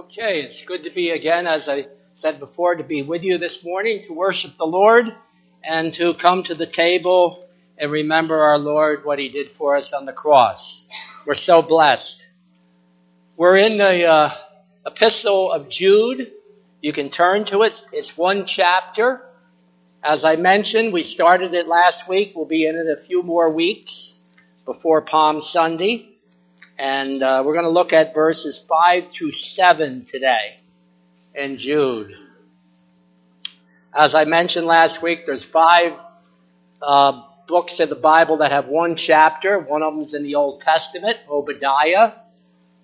Okay, it's good to be again, as I said before, to be with you this morning to worship the Lord and to come to the table and remember our Lord, what He did for us on the cross. We're so blessed. We're in the uh, Epistle of Jude. You can turn to it. It's one chapter. As I mentioned, we started it last week. We'll be in it a few more weeks before Palm Sunday. And uh, we're going to look at verses 5 through 7 today in Jude. As I mentioned last week, there's five uh, books of the Bible that have one chapter. One of them is in the Old Testament. Obadiah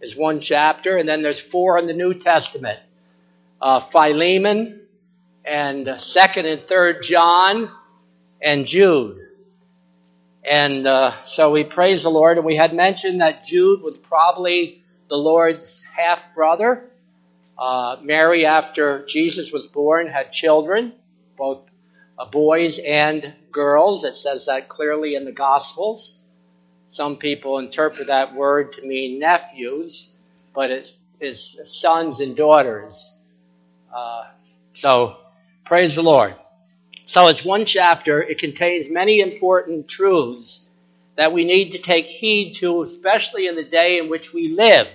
is one chapter. And then there's four in the New Testament. Uh, Philemon and 2nd and 3rd John and Jude. And uh, so we praise the Lord. And we had mentioned that Jude was probably the Lord's half brother. Uh, Mary, after Jesus was born, had children, both uh, boys and girls. It says that clearly in the Gospels. Some people interpret that word to mean nephews, but it is sons and daughters. Uh, so praise the Lord. So it's one chapter. It contains many important truths that we need to take heed to, especially in the day in which we live.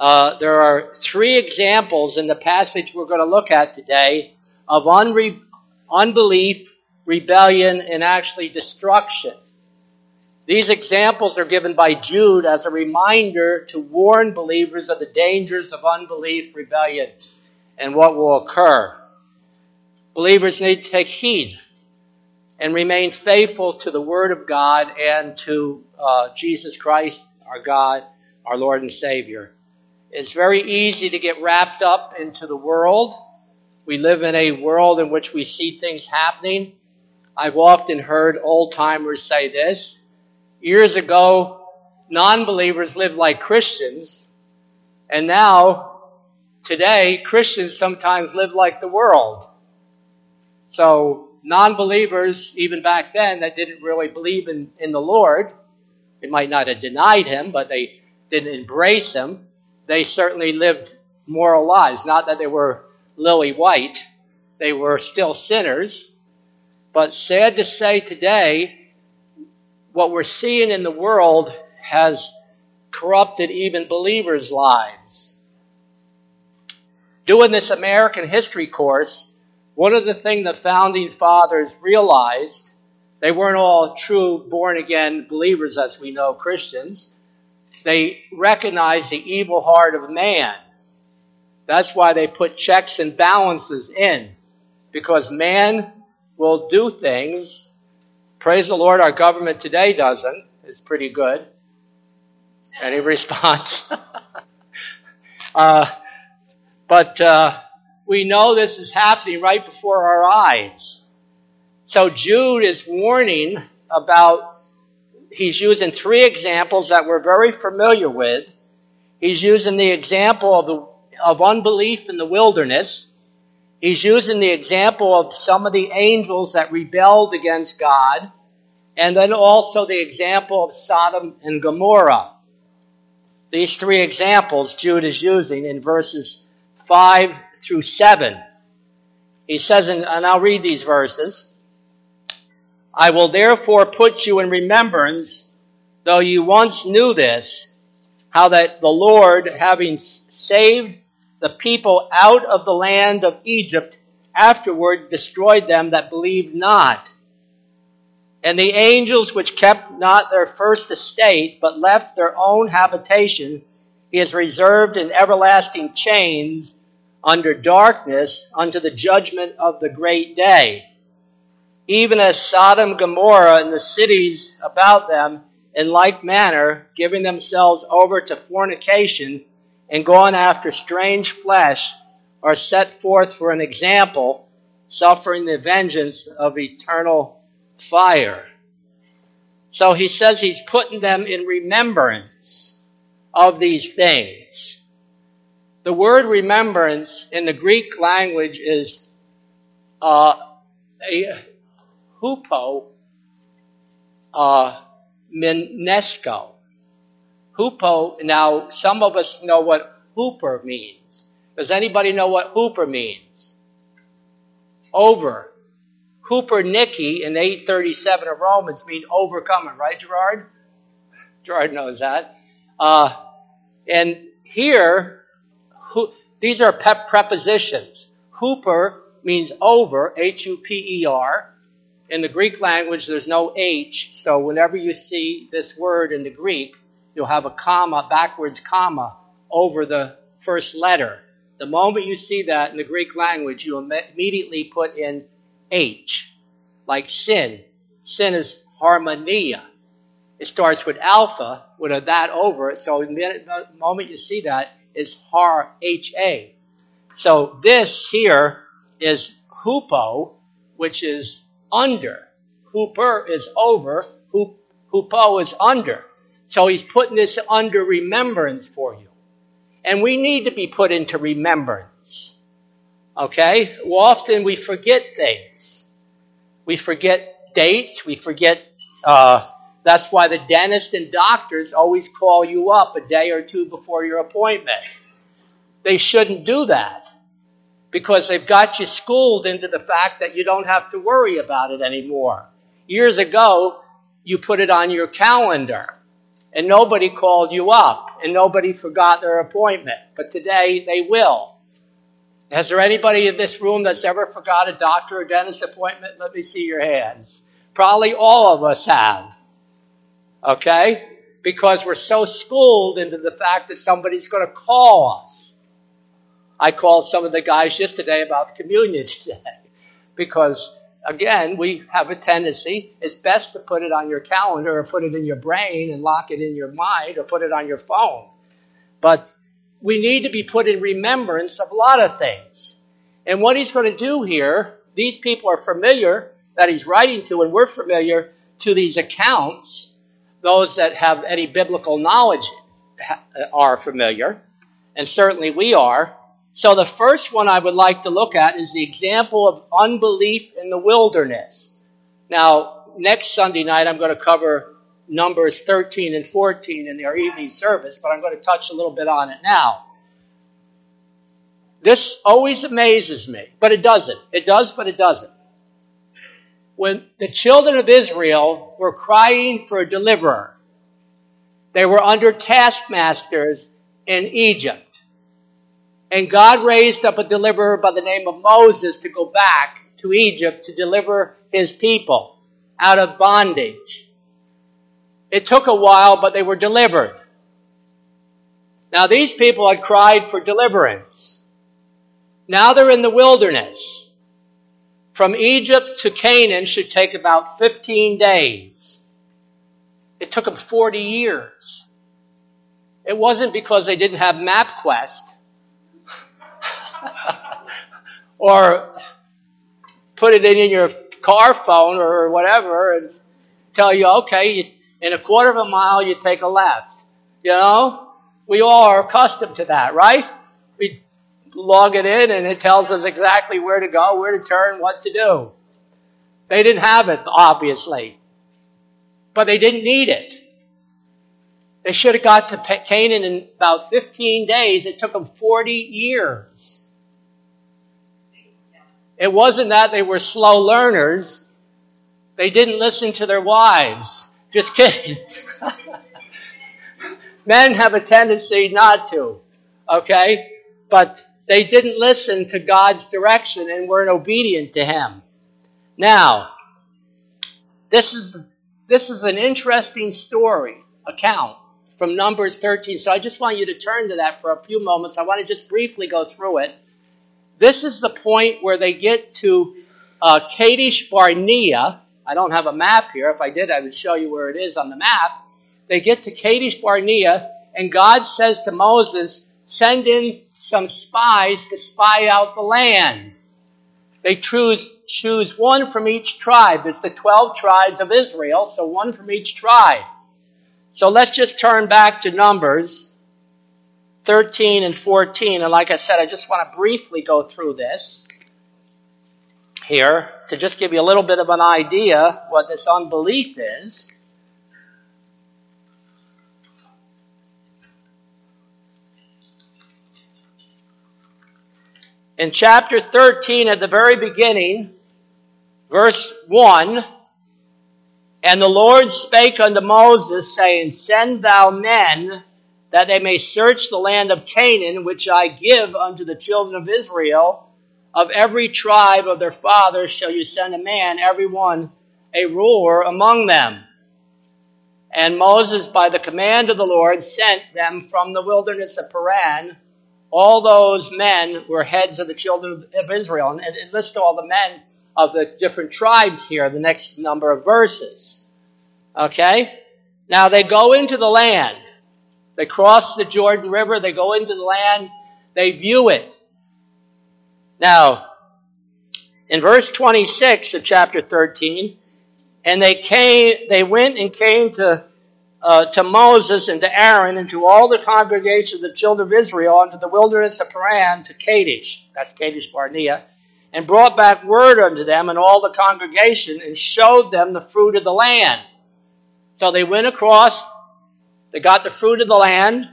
Uh, there are three examples in the passage we're going to look at today of unre- unbelief, rebellion, and actually destruction. These examples are given by Jude as a reminder to warn believers of the dangers of unbelief, rebellion, and what will occur. Believers need to take heed and remain faithful to the Word of God and to uh, Jesus Christ, our God, our Lord and Savior. It's very easy to get wrapped up into the world. We live in a world in which we see things happening. I've often heard old timers say this. Years ago, non believers lived like Christians, and now, today, Christians sometimes live like the world. So non-believers, even back then, that didn't really believe in, in the Lord, they might not have denied him, but they didn't embrace him. They certainly lived moral lives. Not that they were lily white. They were still sinners. But sad to say today, what we're seeing in the world has corrupted even believers' lives. Doing this American history course, one of the things the founding fathers realized, they weren't all true born again believers as we know Christians. They recognized the evil heart of man. That's why they put checks and balances in. Because man will do things. Praise the Lord, our government today doesn't. It's pretty good. Any response? uh, but uh, we know this is happening right before our eyes. So Jude is warning about, he's using three examples that we're very familiar with. He's using the example of, the, of unbelief in the wilderness. He's using the example of some of the angels that rebelled against God. And then also the example of Sodom and Gomorrah. These three examples Jude is using in verses 5 through 7. He says, and I'll read these verses. I will therefore put you in remembrance, though you once knew this, how that the Lord, having saved the people out of the land of Egypt, afterward destroyed them that believed not. And the angels which kept not their first estate, but left their own habitation, he has reserved in everlasting chains under darkness unto the judgment of the great day. Even as Sodom, Gomorrah, and the cities about them, in like manner, giving themselves over to fornication and going after strange flesh, are set forth for an example, suffering the vengeance of eternal fire. So he says he's putting them in remembrance of these things. The word remembrance in the Greek language is uh, a hupo uh, minesco. Hupo, now some of us know what hooper means. Does anybody know what hooper means? Over. Hooper Nicky in 837 of Romans mean overcoming, right, Gerard? Gerard knows that. Uh, and here, these are prepositions. Hooper means over, H U P E R. In the Greek language, there's no H, so whenever you see this word in the Greek, you'll have a comma, backwards comma, over the first letter. The moment you see that in the Greek language, you immediately put in H, like sin. Sin is hamartia. It starts with alpha, with a that over it, so the moment you see that, is har, H-A. So this here is hupo, which is under. Hooper is over, hupo is under. So he's putting this under remembrance for you. And we need to be put into remembrance. Okay? Well, often we forget things. We forget dates. We forget, uh, that's why the dentist and doctors always call you up a day or two before your appointment. They shouldn't do that because they've got you schooled into the fact that you don't have to worry about it anymore. Years ago, you put it on your calendar and nobody called you up and nobody forgot their appointment. But today they will. Has there anybody in this room that's ever forgot a doctor or dentist appointment? Let me see your hands. Probably all of us have. Okay? Because we're so schooled into the fact that somebody's going to call us. I called some of the guys yesterday about communion today because again, we have a tendency, it's best to put it on your calendar or put it in your brain and lock it in your mind or put it on your phone. But we need to be put in remembrance of a lot of things. And what he's going to do here, these people are familiar that he's writing to, and we're familiar to these accounts. Those that have any biblical knowledge uh, are familiar, and certainly we are. So the first one I would like to look at is the example of unbelief in the wilderness. Now, next Sunday night I'm going to cover Numbers 13 and 14 in our evening service, but I'm going to touch a little bit on it now. This always amazes me, but it doesn't. It does, but it doesn't. When the children of Israel were crying for a deliverer, they were under taskmasters in Egypt. And God raised up a deliverer by the name of Moses to go back to Egypt to deliver his people out of bondage. It took a while, but they were delivered. Now these people had cried for deliverance. Now they're in the wilderness. From Egypt to Canaan should take about 15 days. It took them 40 years. It wasn't because they didn't have MapQuest or put it in your car phone or whatever and tell you, okay, in a quarter of a mile you take a left. You know, we all are accustomed to that, right? We log it in and it tells us exactly where to go, where to turn, what to do. They didn't have it, obviously, but they didn't need it. They should have got to Canaan in about 15 days. It took them 40 years. It wasn't that they were slow learners. They didn't listen to their wives. Just kidding. Men have a tendency not to. Okay? But they didn't listen to God's direction and weren't obedient to Him. Now, this is, this is an interesting story, account from Numbers 13. So I just want you to turn to that for a few moments. I want to just briefly go through it. This is the point where they get to uh, Kadesh Barnea. I don't have a map here. If I did, I would show you where it is on the map. They get to Kadesh Barnea, and God says to Moses, Send in some spies to spy out the land. They choose, choose one from each tribe. It's the 12 tribes of Israel, so one from each tribe. So let's just turn back to Numbers 13 and 14. And like I said, I just want to briefly go through this here to just give you a little bit of an idea what this unbelief is. In chapter 13, at the very beginning, verse 1, and the Lord spake unto Moses, saying, Send thou men that they may search the land of Canaan, which I give unto the children of Israel. Of every tribe of their fathers shall you send a man, every one a ruler among them. And Moses, by the command of the Lord, sent them from the wilderness of Paran. All those men were heads of the children of Israel. And it lists all the men of the different tribes here, the next number of verses. Okay? Now they go into the land. They cross the Jordan River, they go into the land, they view it. Now, in verse 26 of chapter 13, and they came, they went and came to, uh, to Moses and to Aaron and to all the congregation of the children of Israel unto the wilderness of Paran to Kadesh, that's Kadesh Barnea, and brought back word unto them and all the congregation and showed them the fruit of the land. So they went across they got the fruit of the land,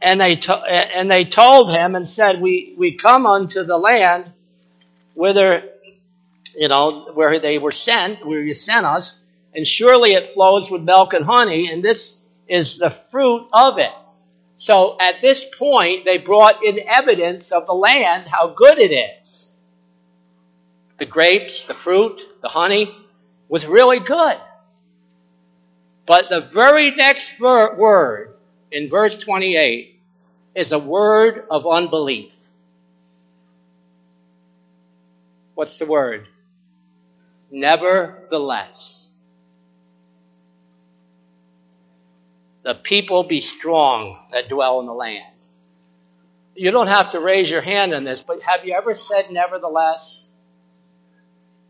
and they to, and they told him and said, "We we come unto the land whither you know where they were sent, where you sent us, and surely it flows with milk and honey, and this is the fruit of it." So at this point, they brought in evidence of the land, how good it is. The grapes, the fruit, the honey was really good. But the very next word in verse 28 is a word of unbelief. What's the word? Nevertheless. The people be strong that dwell in the land. You don't have to raise your hand on this, but have you ever said nevertheless?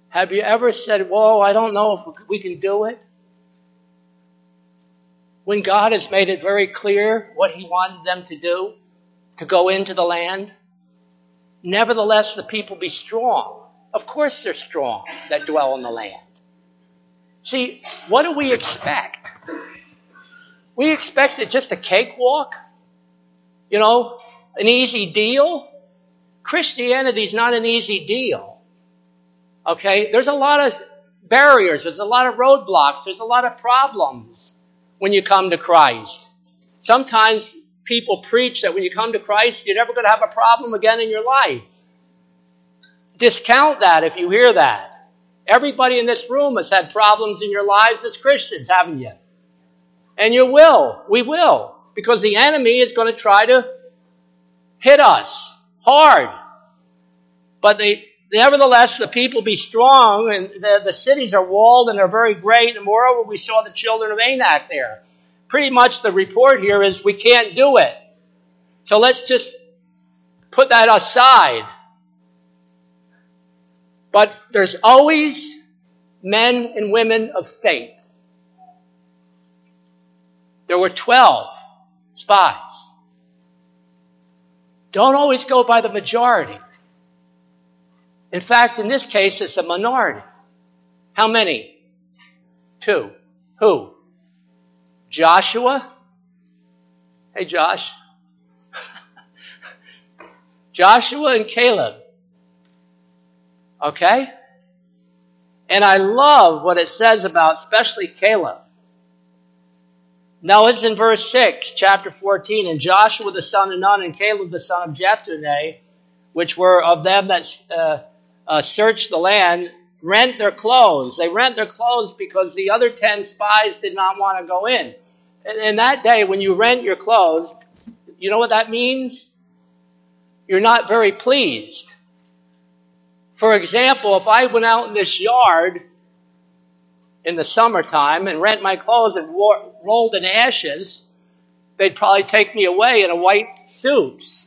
Have you ever said, whoa, I don't know if we can do it? when God has made it very clear what he wanted them to do, to go into the land? Nevertheless, the people be strong. Of course they're strong that dwell in the land. See, what do we expect? We expect it just a cakewalk? You know, an easy deal? Christianity is not an easy deal. Okay? There's a lot of barriers, there's a lot of roadblocks, there's a lot of problems when you come to Christ. Sometimes people preach that when you come to Christ, you're never going to have a problem again in your life. Discount that if you hear that. Everybody in this room has had problems in your lives as Christians, haven't you? And you will. We will. Because the enemy is going to try to hit us hard. But the, nevertheless, the people be strong, and the, the cities are walled and they're very great. And moreover, we saw the children of Anak there. Pretty much the report here is we can't do it. So let's just put that aside. But there's always men and women of faith. There were 12 spies. Don't always go by the majority. In fact, in this case, it's a minority. How many? Two. Who? Joshua? Hey, Josh. Joshua and Caleb. Okay? And I love what it says about especially Caleb. Now it's in verse 6, chapter 14. And Joshua the son of Nun and Caleb the son of Jephunneh, which were of them that uh, uh, search the land rent their clothes. They rent their clothes because the other 10 spies did not want to go in. And in that day, when you rent your clothes, you know what that means? You're not very pleased. For example, if I went out in this yard in the summertime and rent my clothes and wore, rolled in ashes, they'd probably take me away in a white suit.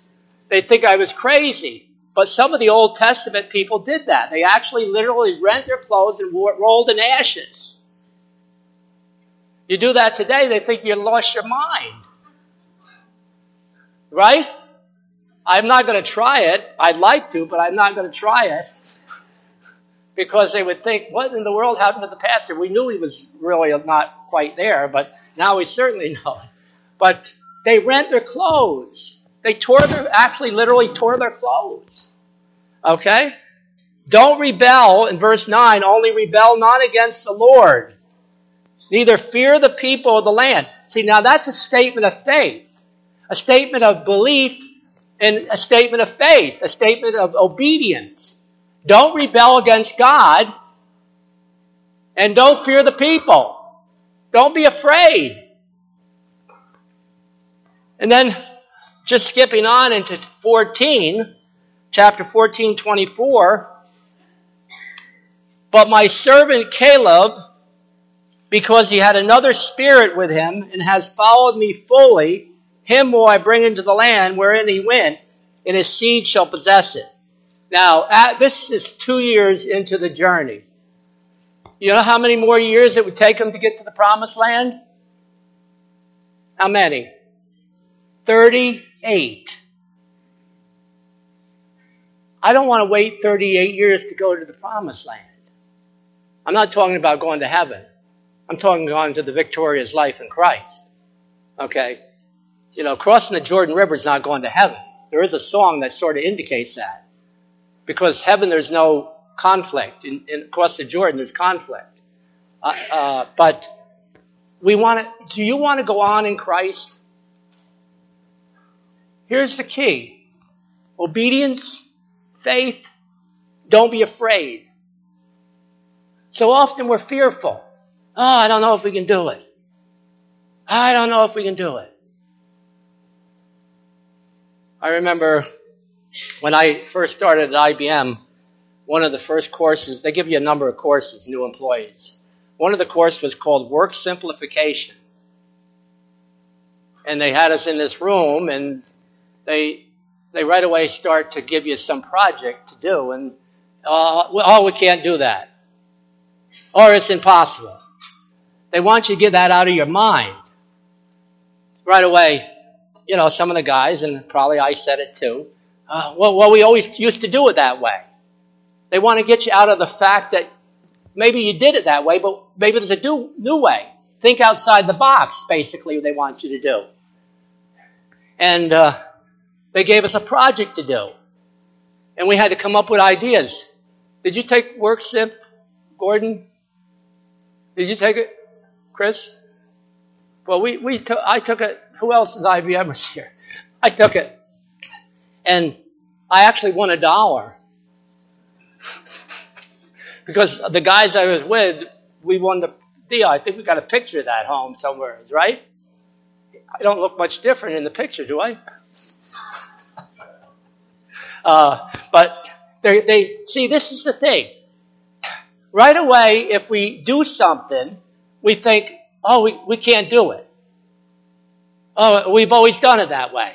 They'd think I was crazy. But some of the Old Testament people did that. They actually literally rent their clothes and rolled in ashes. You do that today, they think you lost your mind. Right? I'm not going to try it. I'd like to, but I'm not going to try it. because they would think, what in the world happened to the pastor? We knew he was really not quite there, but now we certainly know. But they rent their clothes. They tore their, actually literally tore their clothes. Okay? Don't rebel, in verse 9, only rebel not against the Lord. Neither fear the people of the land. See, now that's a statement of faith, a statement of belief, and a statement of faith, a statement of obedience. Don't rebel against God, and don't fear the people. Don't be afraid. And then, just skipping on into 14, chapter 14, 24. But my servant Caleb, because he had another spirit with him and has followed me fully, him will I bring into the land wherein he went, and his seed shall possess it. Now, at, this is two years into the journey. You know how many more years it would take them to get to the promised land? How many? 38. I don't want to wait 38 years to go to the promised land. I'm not talking about going to heaven. I'm talking going to the victorious life in Christ. Okay? You know, crossing the Jordan River is not going to heaven. There is a song that sort of indicates that. Because heaven, there's no conflict. In, in across the Jordan, there's conflict. Uh, uh, but we want to, do you want to go on in Christ? Here's the key. Obedience, faith, don't be afraid. So often we're fearful. Oh, I don't know if we can do it. I don't know if we can do it. I remember when I first started at IBM, one of the first courses, they give you a number of courses, new employees. One of the courses was called Work Simplification. And they had us in this room and they they right away start to give you some project to do and uh, oh we can't do that or it's impossible they want you to get that out of your mind right away you know some of the guys and probably i said it too uh, well, well we always used to do it that way they want to get you out of the fact that maybe you did it that way but maybe there's a new, way think outside the box basically they want you to do and uh, they gave us a project to do. And we had to come up with ideas. Did you take work simp, Gordon? Did you take it, Chris? Well, we, we took, I took it. Who else is IBMers here? I took it. And I actually won a dollar. Because the guys I was with, we won the deal. I think we got a picture of that home somewhere, right? I don't look much different in the picture, do I? Uh, but they, they see this is the thing. Right away, if we do something, we think, oh, we, we can't do it. Oh, we've always done it that way.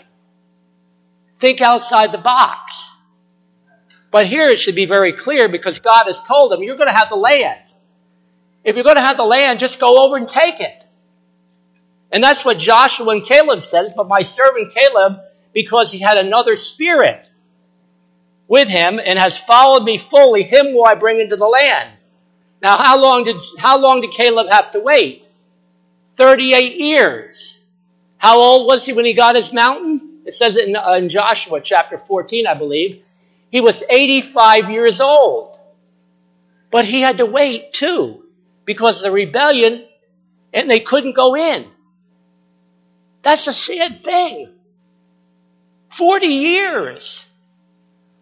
Think outside the box. But here it should be very clear because God has told them, you're going to have the land. If you're going to have the land, just go over and take it. And that's what Joshua and Caleb says, but my servant Caleb, because he had another spirit, with him and has followed me fully, him will I bring into the land. Now, how long did, how long did Caleb have to wait? 38 years. How old was he when he got his mountain? It says it in, uh, in Joshua chapter 14, I believe. He was 85 years old. But he had to wait too because of the rebellion and they couldn't go in. That's a sad thing. 40 years.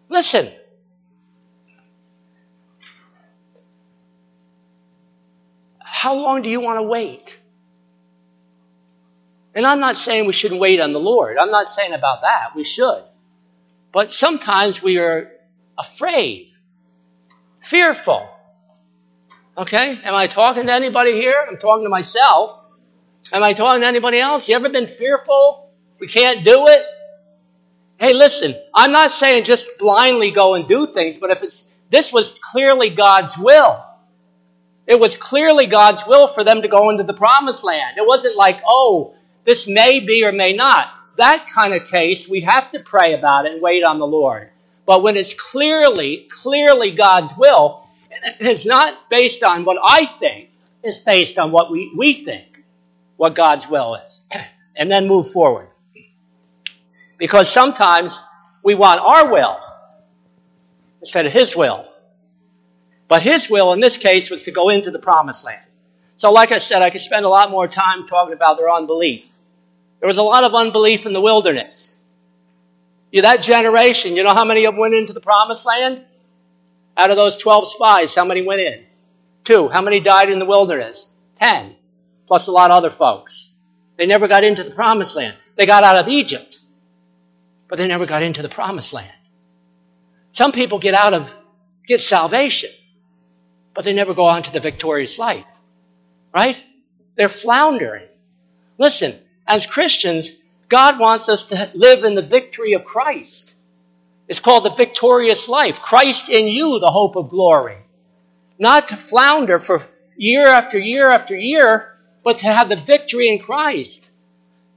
Listen. How long do you want to wait? And I'm not saying we shouldn't wait on the Lord. I'm not saying about that. We should. But sometimes we are afraid, fearful. Okay? Am I talking to anybody here? I'm talking to myself. Am I talking to anybody else? You ever been fearful? We can't do it? Hey, listen, I'm not saying just blindly go and do things, but if it's, this was clearly God's will. It was clearly God's will for them to go into the promised land. It wasn't like, oh, this may be or may not. That kind of case, we have to pray about it and wait on the Lord. But when it's clearly, clearly God's will, it's not based on what I think, it's based on what we, we think, what God's will is. And then move forward. Because sometimes we want our will instead of His will. But His will in this case was to go into the promised land. So, like I said, I could spend a lot more time talking about their unbelief. There was a lot of unbelief in the wilderness. Yeah, that generation, you know how many of them went into the promised land? Out of those 12 spies, how many went in? Two. How many died in the wilderness? Ten. Plus a lot of other folks. They never got into the promised land. They got out of Egypt, but they never got into the promised land. Some people get out of, get salvation, but they never go on to the victorious life. Right? They're floundering. Listen, as Christians, God wants us to live in the victory of Christ. It's called the victorious life. Christ in you, the hope of glory. Not to flounder for year after year after year, but to have the victory in Christ.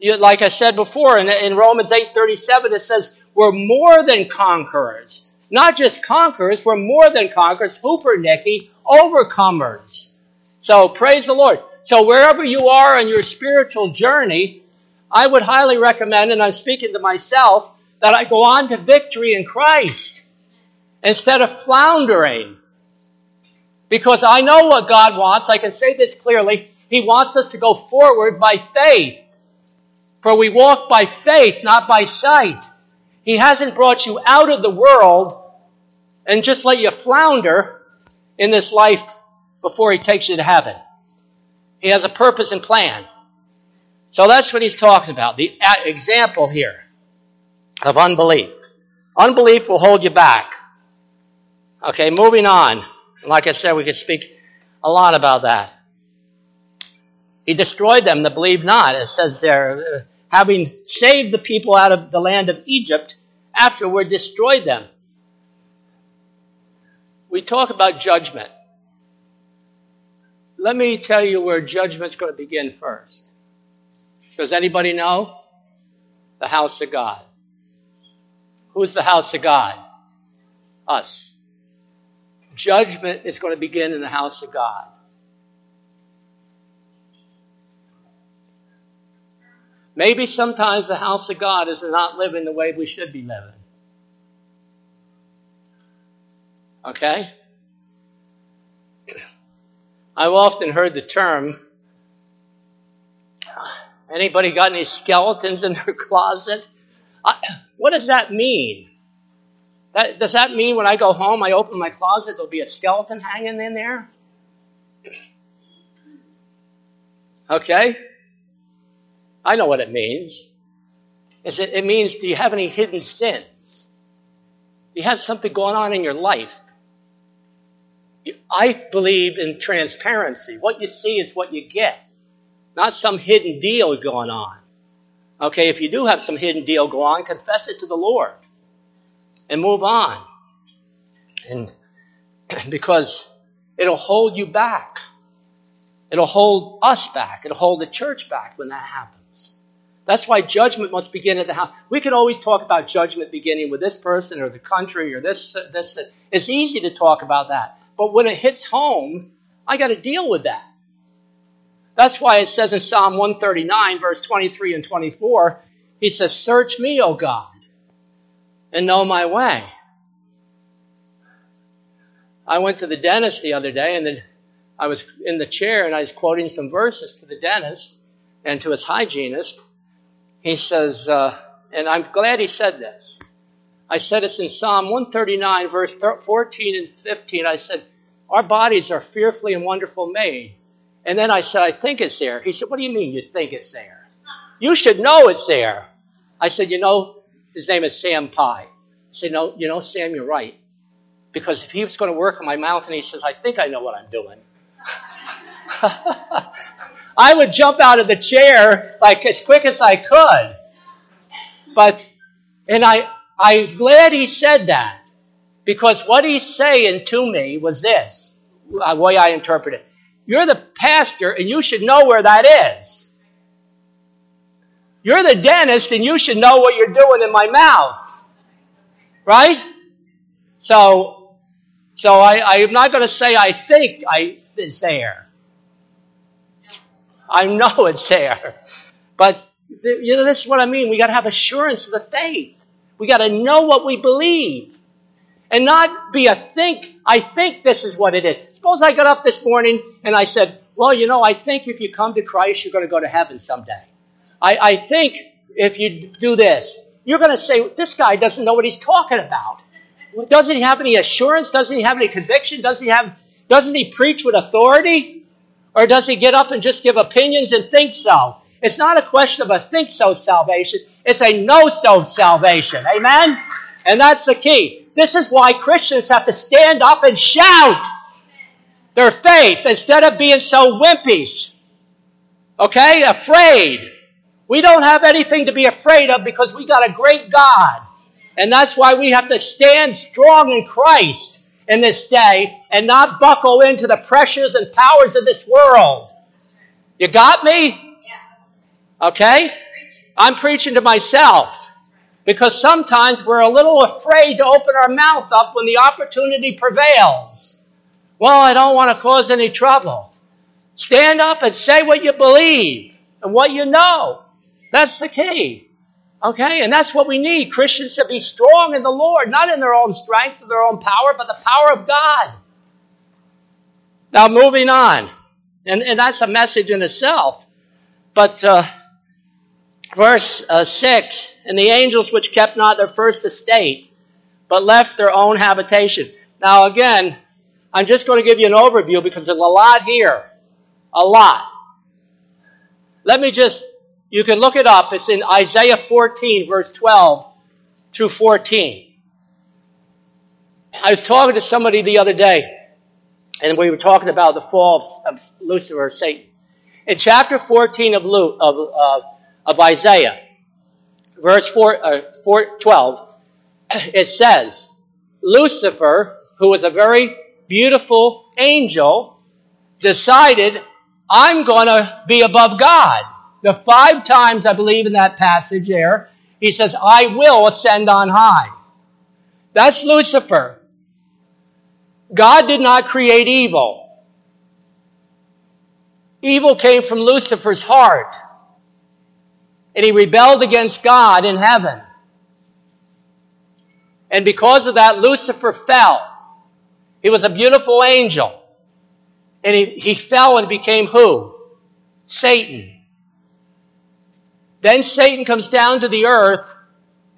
You, like I said before, in, in Romans 8.37, it says, we're more than conquerors. Not just conquerors, we're more than conquerors, hooper Nicky, overcomers. So praise the Lord. So wherever you are on your spiritual journey, I would highly recommend, and I'm speaking to myself, that I go on to victory in Christ instead of floundering. Because I know what God wants. I can say this clearly. He wants us to go forward by faith. For we walk by faith, not by sight. He hasn't brought you out of the world and just let you flounder in this life before he takes you to heaven. He has a purpose and plan. So that's what he's talking about. The example here of unbelief. Unbelief will hold you back. Okay, moving on. Like I said, we could speak a lot about that. He destroyed them that believe not. It says there, uh, having saved the people out of the land of Egypt, afterward destroyed them. We talk about judgment. Let me tell you where judgment's going to begin first. Does anybody know? The house of God. Who's the house of God? Us. Judgment is going to begin in the house of God. Maybe sometimes the house of God is not living the way we should be living. Okay? I've often heard the term anybody got any skeletons in their closet? what does that mean? That, does that mean when I go home, I open my closet, there'll be a skeleton hanging in there? Okay? I know what it means. It, it means, do you have any hidden sins? Do you have something going on in your life? I believe in transparency. What you see is what you get, not some hidden deal going on. Okay, if you do have some hidden deal go on, confess it to the Lord and move on. And because it'll hold you back. It'll hold us back. It'll hold the church back when that happens. That's why judgment must begin at the house. We can always talk about judgment beginning with this person or the country or this, this. It's easy to talk about that. But when it hits home, I got to deal with that. That's why it says in Psalm 139, verse 23 and 24, he says, Search me, O God, and know my way. I went to the dentist the other day, and then I was in the chair and I was quoting some verses to the dentist and to his hygienist. He says, uh, and I'm glad he said this. I said it's in Psalm 139, verse 14 and 15. I said, Our bodies are fearfully and wonderfully made. And then I said, I think it's there. He said, What do you mean you think it's there? You should know it's there. I said, You know, his name is Sam Pye. I said, No, you know, Sam, you're right. Because if he was going to work on my mouth and he says, I think I know what I'm doing. I would jump out of the chair like as quick as I could. But, and I, I'm glad he said that because what he's saying to me was this, the way I interpret it. You're the pastor and you should know where that is. You're the dentist and you should know what you're doing in my mouth. Right? So, so I, I'm not going to say I think I, it's there. I know it's there. But You know, this is what I mean. We got to have assurance of the faith. We got to know what we believe and not be a think, I think this is what it is. Suppose I got up this morning and I said, well, you know, I think if you come to Christ, you're going to go to heaven someday. I, I think if you do this, you're going to say, this guy doesn't know what he's talking about. Doesn't he have any assurance? Doesn't he have any conviction? Doesn't he have, doesn't he preach with authority? Or does he get up and just give opinions and think so? It's not a question of a think so salvation. It's a no self salvation. Amen? And that's the key. This is why Christians have to stand up and shout their faith instead of being so wimpish. Okay? Afraid. We don't have anything to be afraid of because we got a great God. And that's why we have to stand strong in Christ in this day and not buckle into the pressures and powers of this world. You got me? Okay? I'm preaching to myself because sometimes we're a little afraid to open our mouth up when the opportunity prevails. Well, I don't want to cause any trouble. Stand up and say what you believe and what you know. That's the key. Okay? And that's what we need. Christians to be strong in the Lord, not in their own strength or their own power, but the power of God. Now, moving on. And, and that's a message in itself. But, uh, verse uh, 6 And the angels which kept not their first estate, but left their own habitation. Now, again, I'm just going to give you an overview because there's a lot here. A lot. Let me just you can look it up. It's in Isaiah 14, verse 12 through 14. I was talking to somebody the other day, and we were talking about the fall of, Lucifer, Satan. In chapter 14 of, Luke, of, uh, of Isaiah, verse 4, uh, 4, 12, it says, Lucifer, who was a very beautiful angel, decided, I'm going to be above God. The five times, I believe, in that passage there, he says, I will ascend on high. That's Lucifer. God did not create evil. Evil came from Lucifer's heart. And he rebelled against God in heaven. And because of that, Lucifer fell. He was a beautiful angel. And he, he fell and became who? Satan. Then Satan comes down to the earth,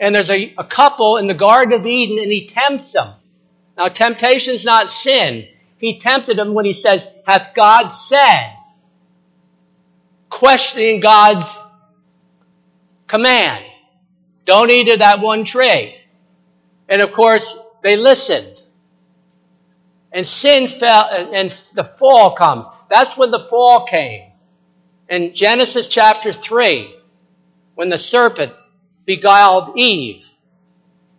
and there's a, a couple in the Garden of Eden, and he tempts them. Now, temptation is not sin. He tempted them when he says, Hath God said? Questioning God's command. Don't eat of that one tree. And of course, they listened. And sin fell, and the fall comes. That's when the fall came. In Genesis chapter 3, when the serpent beguiled Eve.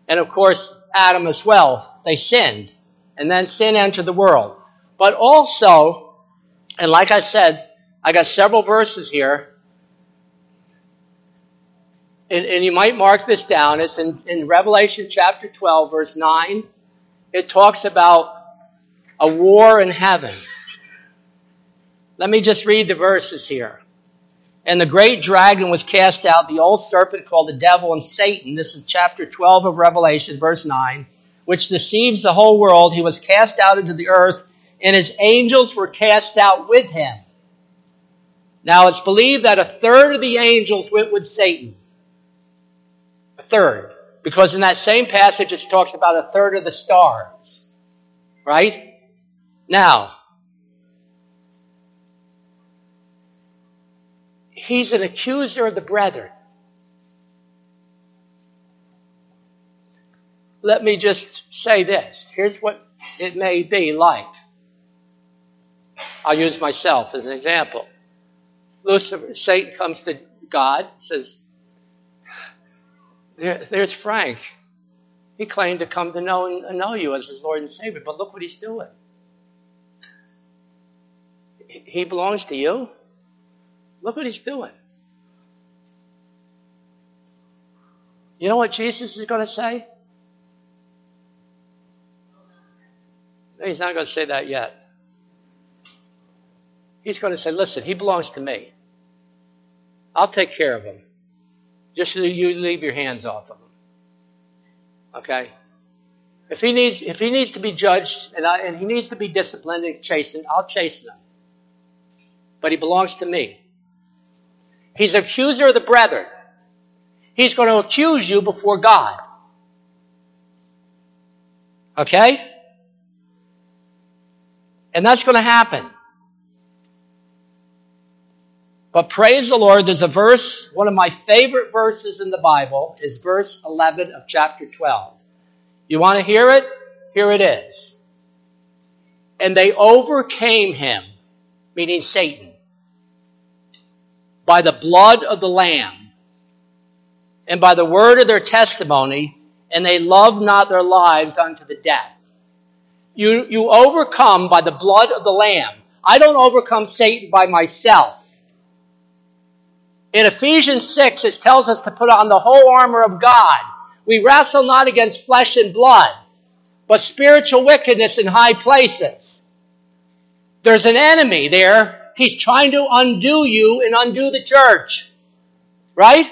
And of course, Adam as well. They sinned. And then sin entered the world. But also, and like I said, I got several verses here. And, and you might mark this down. It's in, in Revelation chapter 12, verse 9. It talks about a war in heaven. Let me just read the verses here. And the great dragon was cast out, the old serpent called the devil and Satan. This is chapter 12 of Revelation, verse 9, which deceives the whole world. He was cast out into the earth, and his angels were cast out with him. Now it's believed that a third of the angels went with Satan. Third. Because in that same passage it talks about a third of the stars. Right? Now, He's an accuser of the brethren. Let me just say this. Here's what it may be like. I'll use myself as an example. Lucifer, Satan comes to God, says, there, there's Frank. He claimed to come to know know you as his Lord and Savior, but look what he's doing. He belongs to you. Look what he's doing. You know what Jesus is going to say? He's not going to say that yet. He's going to say, listen, he belongs to me. I'll take care of him. Just so you leave your hands off of him. Okay? If he needs, if he needs to be judged and, I, and he needs to be disciplined and chastened, I'll chasten him. But he belongs to me. He's an accuser of the brethren. He's going to accuse you before God. Okay? And that's going to happen. But praise the Lord, there's a verse, one of my favorite verses in the Bible is verse 11 of chapter 12. You want to hear it? Here it is. And they overcame him, meaning Satan, by the blood of the Lamb and by the word of their testimony, and they loved not their lives unto the death. You, you overcome by the blood of the Lamb. I don't overcome Satan by myself. In Ephesians 6, it tells us to put on the whole armor of God. We wrestle not against flesh and blood, but spiritual wickedness in high places. There's an enemy there. He's trying to undo you and undo the church. Right?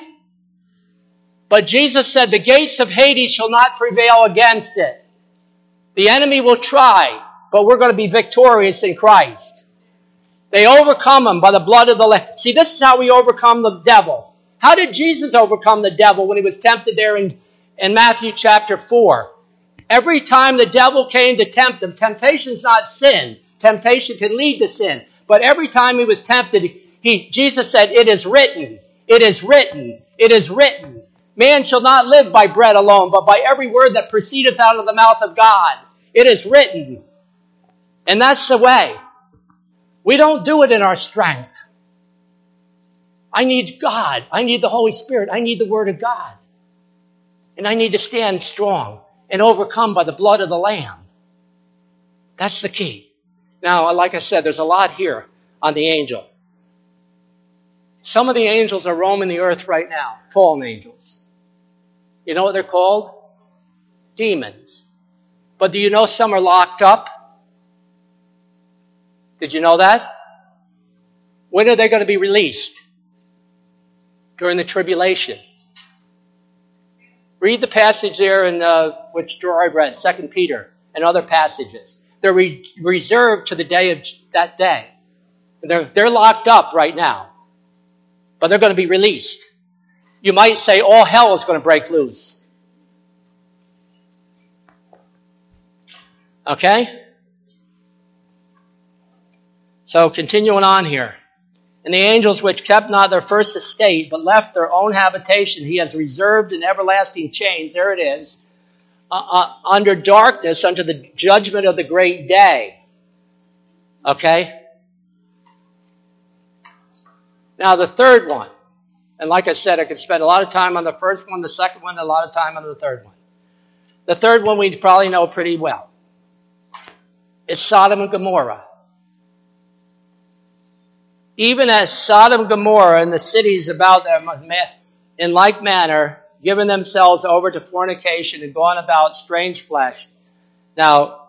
But Jesus said, the gates of Hades shall not prevail against it. The enemy will try, but we're going to be victorious in Christ. They overcome him by the blood of the Lamb. See, this is how we overcome the devil. How did Jesus overcome the devil when he was tempted there in, in Matthew chapter 4? Every time the devil came to tempt him, temptation is not sin. Temptation can lead to sin. But every time he was tempted, he, Jesus said, It is written, it is written, it is written. Man shall not live by bread alone, but by every word that proceedeth out of the mouth of God. It is written. And that's the way. We don't do it in our strength. I need God. I need the Holy Spirit. I need the Word of God. And I need to stand strong and overcome by the blood of the Lamb. That's the key. Now, like I said, there's a lot here on the angel. Some of the angels are roaming the earth right now, fallen angels. You know what they're called? Demons. But do you know some are locked up? Did you know that? When are they going to be released? During the tribulation. Read the passage there in uh, which Gerard read, Second Peter, and other passages. They're re- reserved to the day of that day. They're, they're locked up right now, but they're going to be released. You might say all hell is going to break loose. Okay? So continuing on here. And the angels which kept not their first estate, but left their own habitation, he has reserved in everlasting chains. There it is. Uh, uh, under darkness, unto the judgment of the great day. Okay? Now, the third one. And like I said, I could spend a lot of time on the first one, the second one, a lot of time on the third one. The third one we probably know pretty well. It's Sodom and Gomorrah even as Sodom and Gomorrah and the cities about them in like manner given themselves over to fornication and gone about strange flesh. Now,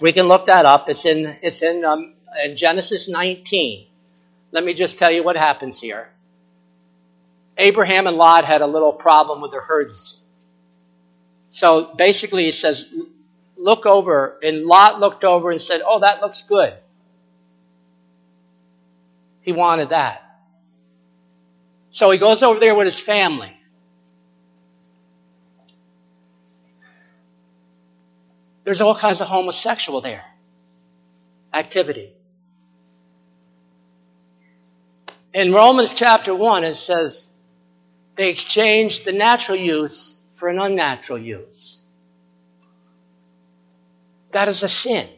we can look that up. It's in, it's in, um, in Genesis 19. Let me just tell you what happens here. Abraham and Lot had a little problem with their herds. So basically, he says, look over, and Lot looked over and said, oh, that looks good. He wanted that. So he goes over there with his family. There's all kinds of homosexual there. Activity. In Romans chapter 1, it says they exchanged the natural use for an unnatural use. That is a sin.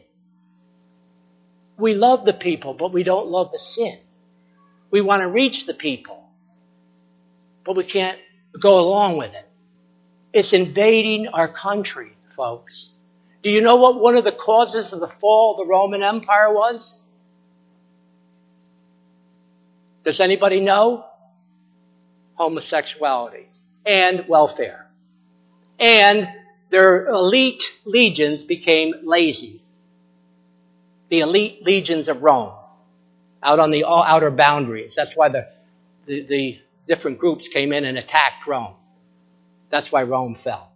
We love the people, but we don't love the sin. We want to reach the people, but we can't go along with it. It's invading our country, folks. Do you know what one of the causes of the fall of the Roman Empire was? Does anybody know? Homosexuality and welfare. And their elite legions became lazy. The elite legions of Rome out on the outer boundaries. That's why the, the, the different groups came in and attacked Rome. That's why Rome fell.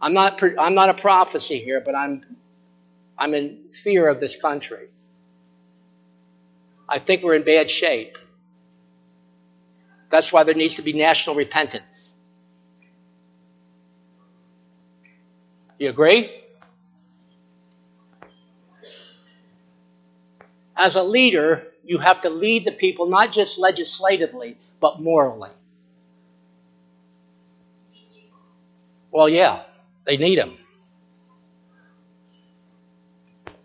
I'm not, I'm not a prophecy here, but I'm, I'm in fear of this country. I think we're in bad shape. That's why there needs to be national repentance. You agree? As a leader, you have to lead the people not just legislatively, but morally. Well, yeah, they need them.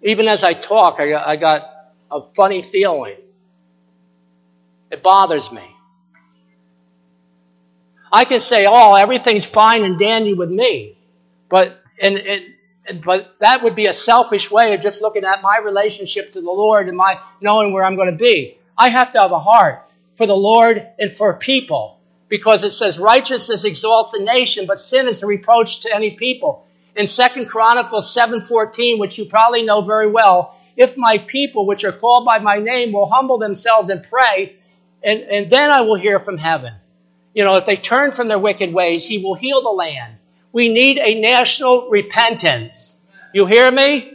Even as I talk, I I got a funny feeling. It bothers me. I can say, oh, everything's fine and dandy with me. But, and, and, but that would be a selfish way of just looking at my relationship to the Lord and my knowing where I'm going to be. I have to have a heart for the Lord and for people because it says righteousness exalts a nation, but sin is a reproach to any people. In Second Chronicles 7.14, which you probably know very well, if my people, which are called by my name, will humble themselves and pray, and, and then I will hear from heaven. You know, if they turn from their wicked ways, he will heal the land. We need a national repentance. You hear me?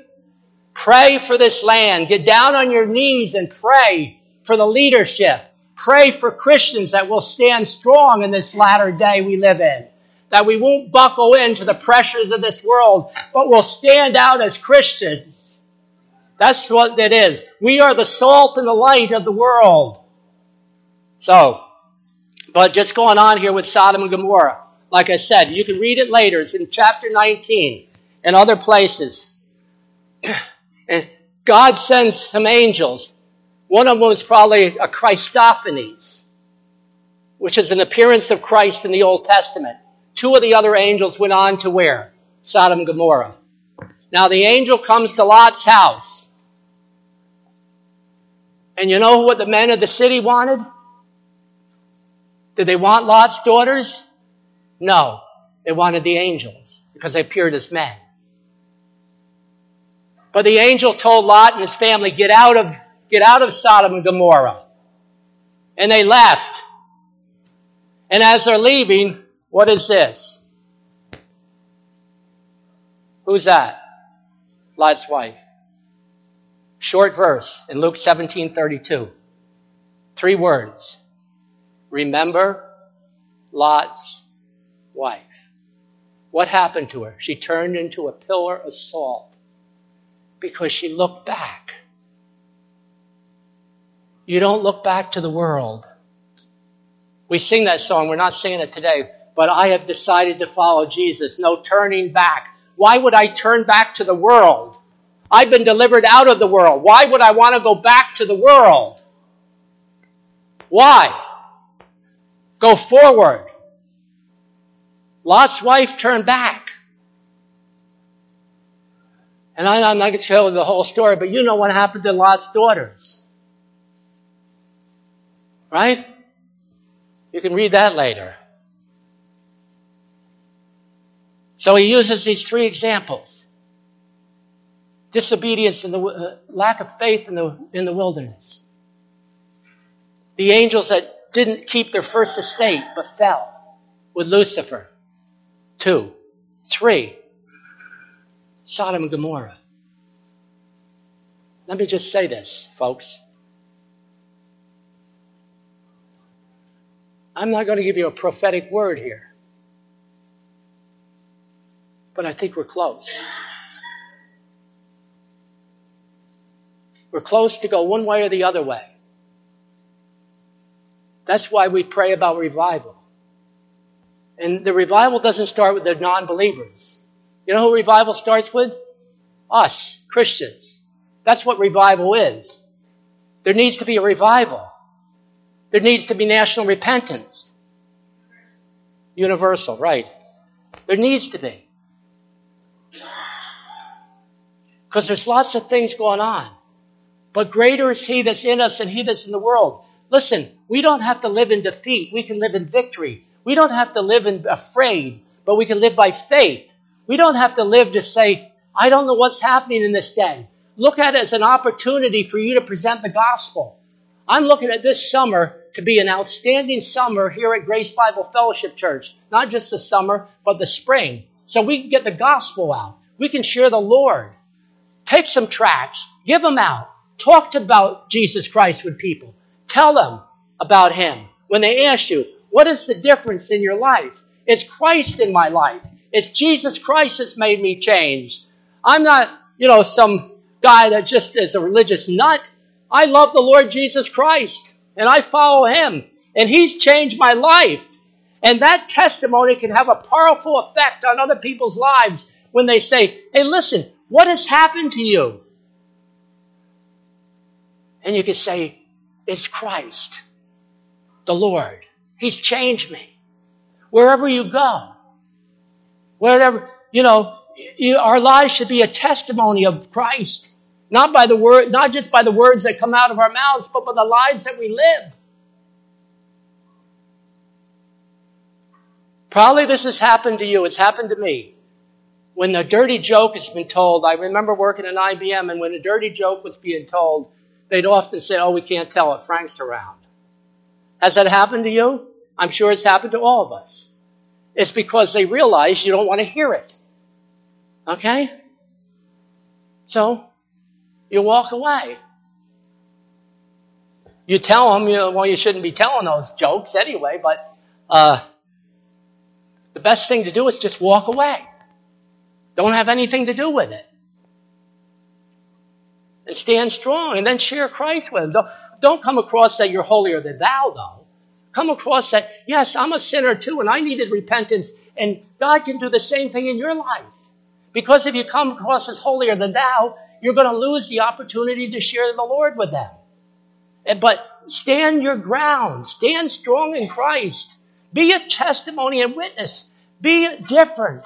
Pray for this land. Get down on your knees and pray for the leadership. Pray for Christians that will stand strong in this latter day we live in. That we won't buckle into the pressures of this world, but will stand out as Christians. That's what it is. We are the salt and the light of the world. So, but just going on here with Sodom and Gomorrah. Like I said, you can read it later. It's in chapter 19 and other places. and God sends some angels one of them was probably a Christophany, which is an appearance of Christ in the Old Testament. Two of the other angels went on to where? Sodom and Gomorrah. Now the angel comes to Lot's house. And you know what the men of the city wanted? Did they want Lot's daughters? No. They wanted the angels because they appeared as men. But the angel told Lot and his family, get out of Get out of Sodom and Gomorrah. And they left. And as they're leaving, what is this? Who's that? Lot's wife. Short verse in Luke 17:32. Three words. Remember Lot's wife. What happened to her? She turned into a pillar of salt because she looked back you don't look back to the world. We sing that song. We're not singing it today, but I have decided to follow Jesus. No turning back. Why would I turn back to the world? I've been delivered out of the world. Why would I want to go back to the world? Why? Go forward. Lot's wife turned back. And I'm not going to tell you the whole story, but you know what happened to Lot's daughters. Right? You can read that later. So he uses these three examples. Disobedience and the uh, lack of faith in the, in the wilderness. The angels that didn't keep their first estate but fell with Lucifer. Two. Three. Sodom and Gomorrah. Let me just say this, folks. I'm not going to give you a prophetic word here. But I think we're close. We're close to go one way or the other way. That's why we pray about revival. And the revival doesn't start with the non believers. You know who revival starts with? Us, Christians. That's what revival is. There needs to be a revival. There needs to be national repentance. Universal, right. There needs to be. Because there's lots of things going on. But greater is He that's in us than He that's in the world. Listen, we don't have to live in defeat. We can live in victory. We don't have to live in afraid, but we can live by faith. We don't have to live to say, I don't know what's happening in this day. Look at it as an opportunity for you to present the gospel. I'm looking at this summer to be an outstanding summer here at Grace Bible Fellowship Church. Not just the summer, but the spring. So we can get the gospel out. We can share the Lord. Take some tracts, give them out. Talk about Jesus Christ with people. Tell them about Him. When they ask you, what is the difference in your life? It's Christ in my life. It's Jesus Christ that's made me change. I'm not, you know, some guy that just is a religious nut. I love the Lord Jesus Christ and I follow Him and He's changed my life. And that testimony can have a powerful effect on other people's lives when they say, Hey, listen, what has happened to you? And you can say, It's Christ, the Lord. He's changed me. Wherever you go, wherever, you know, you, our lives should be a testimony of Christ. Not by the word, not just by the words that come out of our mouths, but by the lives that we live. Probably this has happened to you. It's happened to me. When a dirty joke has been told, I remember working at IBM, and when a dirty joke was being told, they'd often say, Oh, we can't tell it. Frank's around. Has that happened to you? I'm sure it's happened to all of us. It's because they realize you don't want to hear it. Okay? So, you walk away. You tell them, you know, well, you shouldn't be telling those jokes anyway, but uh, the best thing to do is just walk away. Don't have anything to do with it. And stand strong and then share Christ with them. Don't, don't come across that you're holier than thou, though. Come across that, yes, I'm a sinner too and I needed repentance, and God can do the same thing in your life. Because if you come across as holier than thou, you're going to lose the opportunity to share the Lord with them. Eh, but stand your ground. Stand strong in Christ. Be a testimony and witness. Be different.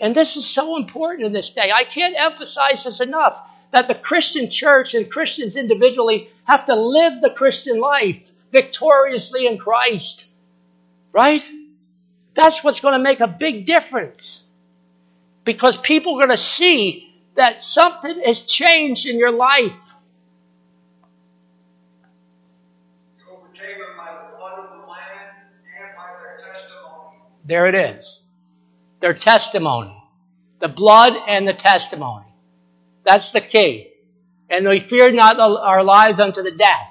And this is so important in this day. I can't emphasize this enough that the Christian church and Christians individually have to live the Christian life victoriously in Christ. Right? That's what's going to make a big difference. Because people are going to see that something has changed in your life. There it is. Their testimony. The blood and the testimony. That's the key. And we fear not our lives unto the death.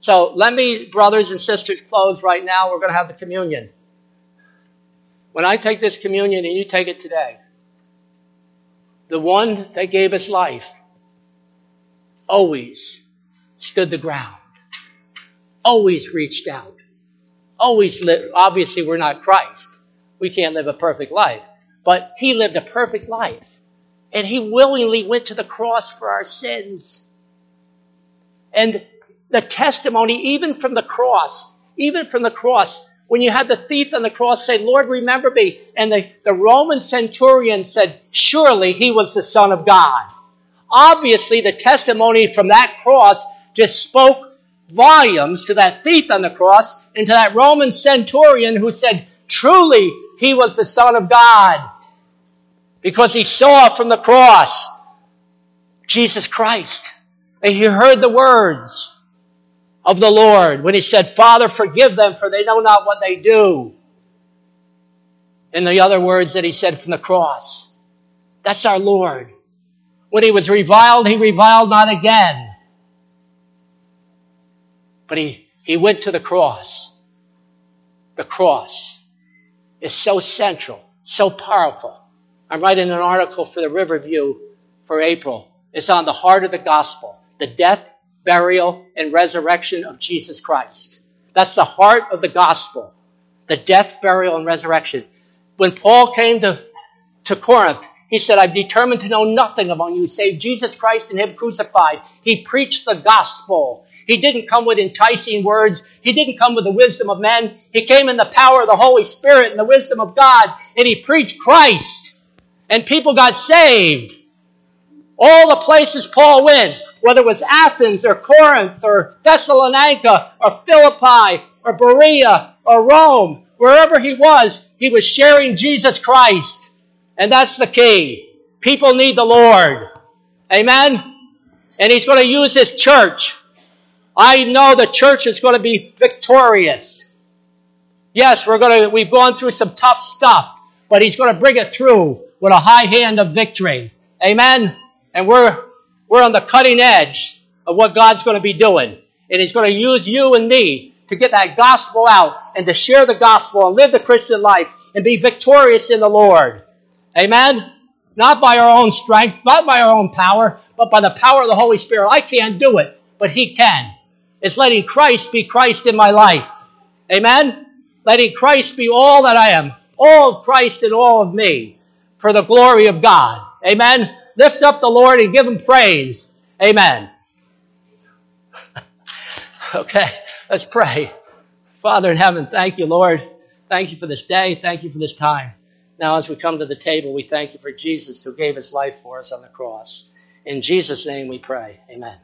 So let me, brothers and sisters, close right now. We're going to have the communion. When I take this communion and you take it today, the one that gave us life, always stood the ground, always reached out, always lived. Obviously, we're not Christ. We can't live a perfect life. But he lived a perfect life. And he willingly went to the cross for our sins. And the testimony, even from the cross, even from the cross, when you had the thief on the cross say, Lord, remember me, and the, the Roman centurion said, surely he was the Son of God. Obviously, the testimony from that cross just spoke volumes to that thief on the cross and to that Roman centurion who said, truly he was the Son of God. Because he saw from the cross Jesus Christ. And he heard the words of the Lord when he said, Father, forgive them for they know not what they do. And the other words that he said from the cross. That's our Lord. When he was reviled, he reviled not again. But he, he went to the cross. The cross is so central, so powerful. I'm writing an article for the Riverview for April. It's on the heart of the gospel, the death, burial, and resurrection of Jesus Christ. That's the heart of the gospel. The death, burial, and resurrection. When Paul came to, to Corinth, he said, I've determined to know nothing among you save Jesus Christ and Him crucified. He preached the gospel. He didn't come with enticing words. He didn't come with the wisdom of men. He came in the power of the Holy Spirit and the wisdom of God, and he preached Christ. And people got saved. All the places Paul went, whether it was Athens or Corinth or Thessalonica or Philippi or Berea or Rome, wherever he was, he was sharing Jesus Christ. And that's the key. People need the Lord. Amen? And he's going to use his church I know the church is going to be victorious. Yes, we're going to, we've gone through some tough stuff, but he's going to bring it through with a high hand of victory. Amen. And we're, we're on the cutting edge of what God's going to be doing. And he's going to use you and me to get that gospel out and to share the gospel and live the Christian life and be victorious in the Lord. Amen. Not by our own strength, not by our own power, but by the power of the Holy Spirit. I can't do it, but He can. It's letting Christ be Christ in my life. Amen? Letting Christ be all that I am. All of Christ and all of me for the glory of God. Amen? Lift up the Lord and give Him praise. Amen. okay, let's pray. Father in heaven, thank you, Lord. Thank you for this day. Thank you for this time. Now, as we come to the table, we thank you for Jesus who gave his life for us on the cross. In Jesus' name we pray. Amen.